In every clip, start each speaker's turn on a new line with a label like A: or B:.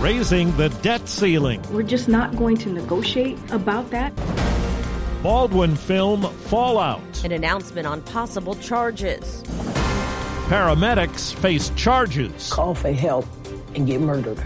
A: Raising the debt ceiling.
B: We're just not going to negotiate about that.
A: Baldwin film Fallout.
C: An announcement on possible charges.
A: Paramedics face charges.
D: Call for help and get murdered.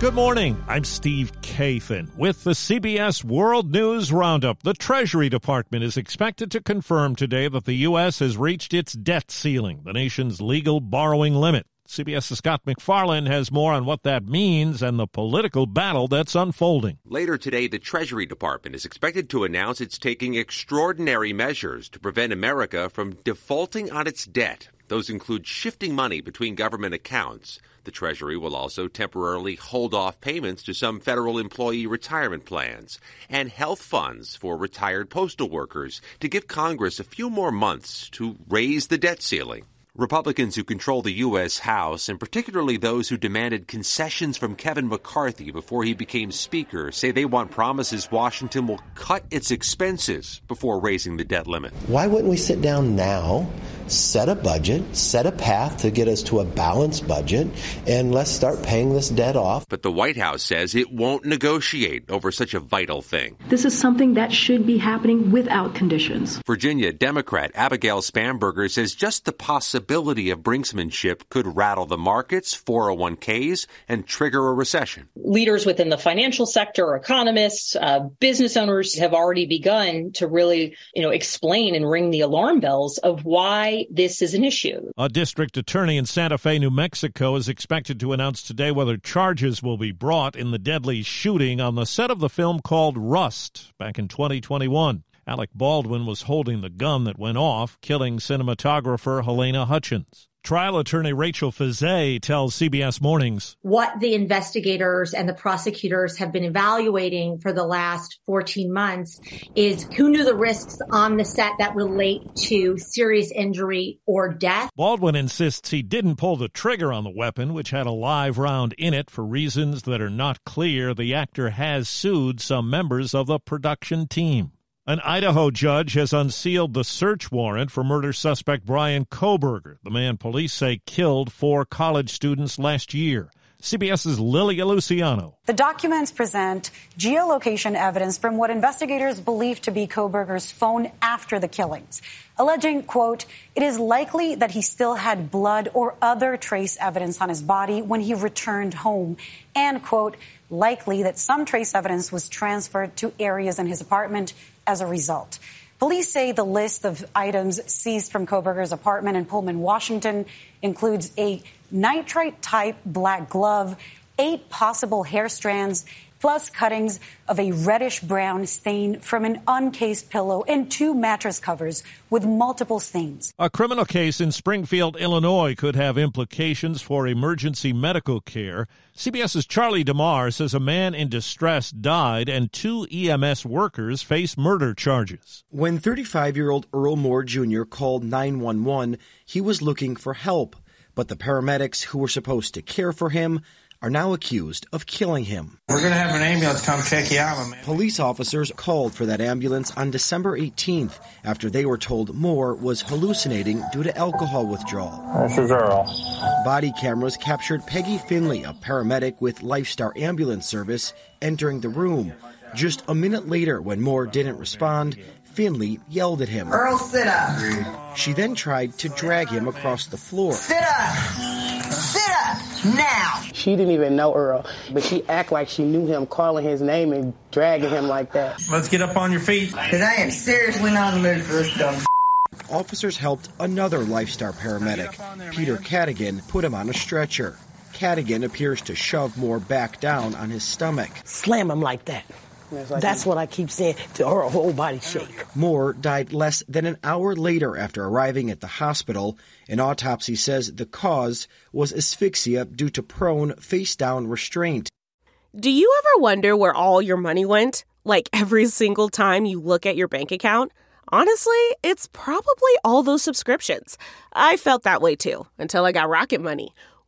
A: Good morning. I'm Steve Kathan with the CBS World News Roundup. The Treasury Department is expected to confirm today that the U.S. has reached its debt ceiling, the nation's legal borrowing limit. CBS's Scott MacFarlane has more on what that means and the political battle that's unfolding.
E: Later today, the Treasury Department is expected to announce it's taking extraordinary measures to prevent America from defaulting on its debt. Those include shifting money between government accounts. The Treasury will also temporarily hold off payments to some federal employee retirement plans and health funds for retired postal workers to give Congress a few more months to raise the debt ceiling. Republicans who control the U.S. House, and particularly those who demanded concessions from Kevin McCarthy before he became Speaker, say they want promises Washington will cut its expenses before raising the debt limit.
F: Why wouldn't we sit down now, set a budget, set a path to get us to a balanced budget, and let's start paying this debt off?
E: But the White House says it won't negotiate over such a vital thing.
B: This is something that should be happening without conditions.
E: Virginia Democrat Abigail Spanberger says just the possibility possibility of brinksmanship could rattle the markets, 401ks, and trigger a recession.
G: Leaders within the financial sector, economists, uh, business owners have already begun to really, you know, explain and ring the alarm bells of why this is an issue.
A: A district attorney in Santa Fe, New Mexico is expected to announce today whether charges will be brought in the deadly shooting on the set of the film called Rust back in 2021. Alec Baldwin was holding the gun that went off, killing cinematographer Halyna Hutchins. Trial attorney Rachel Fezay tells CBS Mornings
H: what the investigators and the prosecutors have been evaluating for the last 14 months is who knew the risks on the set that relate to serious injury or death.
A: Baldwin insists he didn't pull the trigger on the weapon, which had a live round in it for reasons that are not clear. The actor has sued some members of the production team. An Idaho judge has unsealed the search warrant for murder suspect Brian Kohberger, the man police say killed four college students last year. CBS's Lilia Luciano.
I: The documents present geolocation evidence from what investigators believe to be Kohberger's phone after the killings, alleging, quote, it is likely that he still had blood or other trace evidence on his body when he returned home, and, quote, likely that some trace evidence was transferred to areas in his apartment as a result. Police say the list of items seized from Kohberger's apartment in Pullman, Washington includes a nitrile type black glove, eight possible hair strands, plus cuttings of a reddish brown stain from an uncased pillow and two mattress covers with multiple stains.
A: A criminal case in Springfield, Illinois could have implications for emergency medical care. CBS's Charlie DeMar says a man in distress died and two EMS workers face murder charges.
J: When 35 year old Earl Moore Jr. called 911, he was looking for help, but the paramedics who were supposed to care for him are now accused of killing him.
K: We're going to have an ambulance come check you out, man.
J: Police officers called for that ambulance on December 18th after they were told Moore was hallucinating due to alcohol withdrawal.
K: This is Earl.
J: Body cameras captured Peggy Finley, a paramedic with Lifestar Ambulance Service, entering the room. Just a minute later, when Moore didn't respond, Finley yelled at him.
L: Earl, sit up.
J: She then tried to drag him across the floor.
L: Sit up. Sit up now.
D: She didn't even know Earl, but she act like she knew him, calling his name and dragging him like that.
K: Let's get up on your feet.
L: Cause I am seriously not in the mood for this dumb.
J: officers helped another Lifestar paramedic, Peter Cadigan, put him on a stretcher. Cadigan appears to shove Moore back down on his stomach.
D: Slam him like that. That's what I keep saying to her whole body shake.
J: Moore died less than an hour later after arriving at the hospital. An autopsy says the cause was asphyxia due to prone, face down restraint.
M: Do you ever wonder where all your money went? Like every single time you look at your bank account? Honestly, it's probably all those subscriptions. I felt that way too until I got Rocket Money.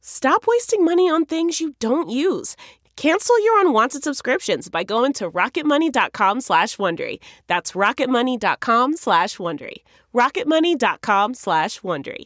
M: Stop wasting money on things you don't use. Cancel your unwanted subscriptions by going to rocketmoney.com slash Wondery. That's rocketmoney.com slash Wondery. rocketmoney.com slash Wondery.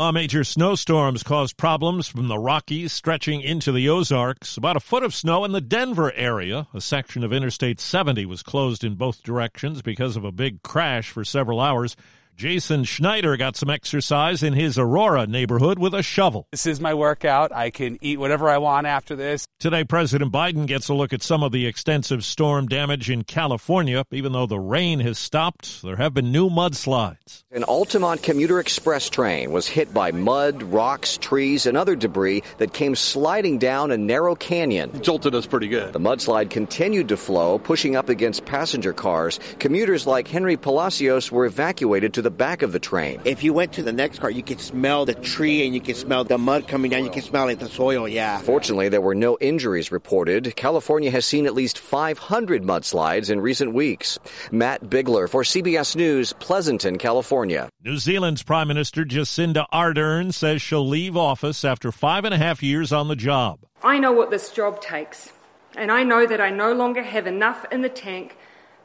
A: A major snowstorms caused problems from the Rockies stretching into the Ozarks. About a foot of snow in the Denver area. A section of Interstate 70 was closed in both directions because of a big crash for several hours. Jason Schneider got some exercise in his Aurora neighborhood with a shovel.
N: This is my workout. I can eat whatever I want after this.
A: Today, President Biden gets a look at some of the extensive storm damage in California. Even though the rain has stopped, there have been new mudslides.
O: An Altamont commuter express train was hit by mud, rocks, trees, and other debris that came sliding down a narrow canyon.
P: It jolted us pretty good.
O: The mudslide continued to flow, pushing up against passenger cars. Commuters like Henry Palacios were evacuated to the back of the train.
Q: If you went to the next car, you could smell the tree and you could smell the mud coming down. You could smell like the soil, yeah.
O: Fortunately, there were no injuries reported. California has seen at least 500 mudslides in recent weeks. Matt Bigler for CBS News, Pleasanton, California.
A: New Zealand's Prime Minister Jacinda Ardern says she'll leave office after five and a half years on the job.
R: I know what this job takes, and I know that I no longer have enough in the tank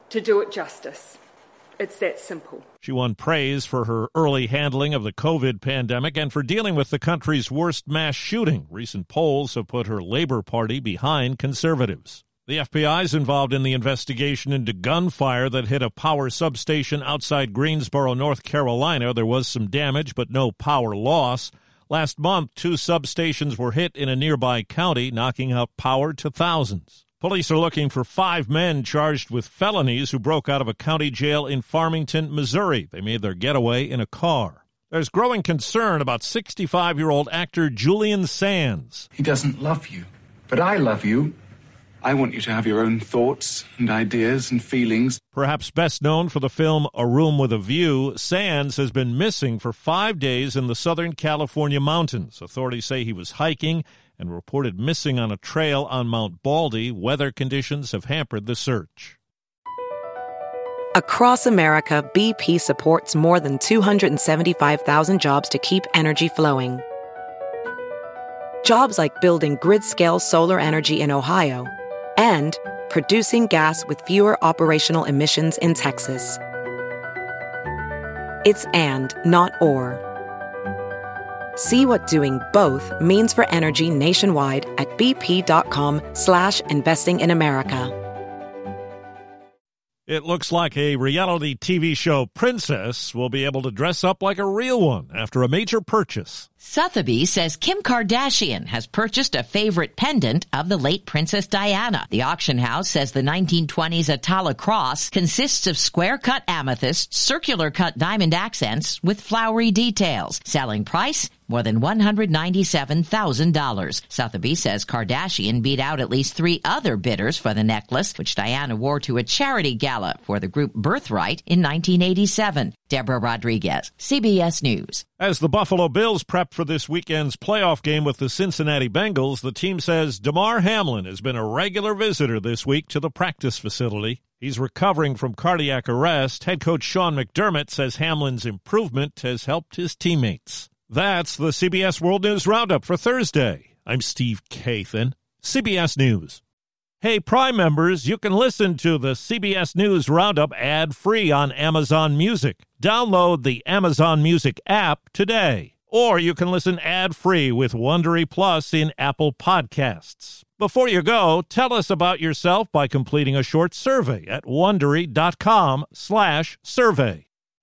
R: to do it justice. It's that simple.
A: She won praise for her early handling of the COVID pandemic and for dealing with the country's worst mass shooting. Recent polls have put her Labor Party behind conservatives. The FBI is involved in the investigation into gunfire that hit a power substation outside Greensboro, North Carolina. There was some damage, but no power loss. Last month, two substations were hit in a nearby county, knocking out power to thousands. Police are looking for five men charged with felonies who broke out of a county jail in Farmington, Missouri. They made their getaway in a car. There's growing concern about 65 year old actor Julian Sands.
S: He doesn't love you, but I love you. I want you to have your own thoughts and ideas and feelings.
A: Perhaps best known for the film A Room with a View, Sands has been missing for five days in the Southern California mountains. Authorities say he was hiking and reported missing on a trail on Mount Baldy. Weather conditions have hampered the search.
T: Across America, BP supports more than 275,000 jobs to keep energy flowing. Jobs like building grid scale solar energy in Ohio and producing gas with fewer operational emissions in Texas. It's and, not or. See what doing both means for energy nationwide at bp.com slash investing in America.
A: It looks like a reality TV show princess will be able to dress up like a real one after a major purchase.
U: Sotheby says Kim Kardashian has purchased a favorite pendant of the late Princess Diana. The auction house says the 1920s Attallah cross consists of square cut amethyst, circular cut diamond accents with flowery details. Selling price more than $197,000. Sotheby says Kardashian beat out at least three other bidders for the necklace, which Diana wore to a charity gala for the group Birthright in 1987. Deborah Rodriguez, CBS News.
A: As the Buffalo Bills prep for this weekend's playoff game with the Cincinnati Bengals, the team says Damar Hamlin has been a regular visitor this week to the practice facility. He's recovering from cardiac arrest. Head coach Sean McDermott says Hamlin's improvement has helped his teammates. That's the CBS World News Roundup for Thursday. I'm Steve Kathan, CBS News. Hey, Prime members, you can listen to the CBS News Roundup ad free on Amazon Music. Download the Amazon Music app today. Or you can listen ad-free with Wondery Plus in Apple Podcasts. Before you go, tell us about yourself by completing a short survey at wondery.com/survey.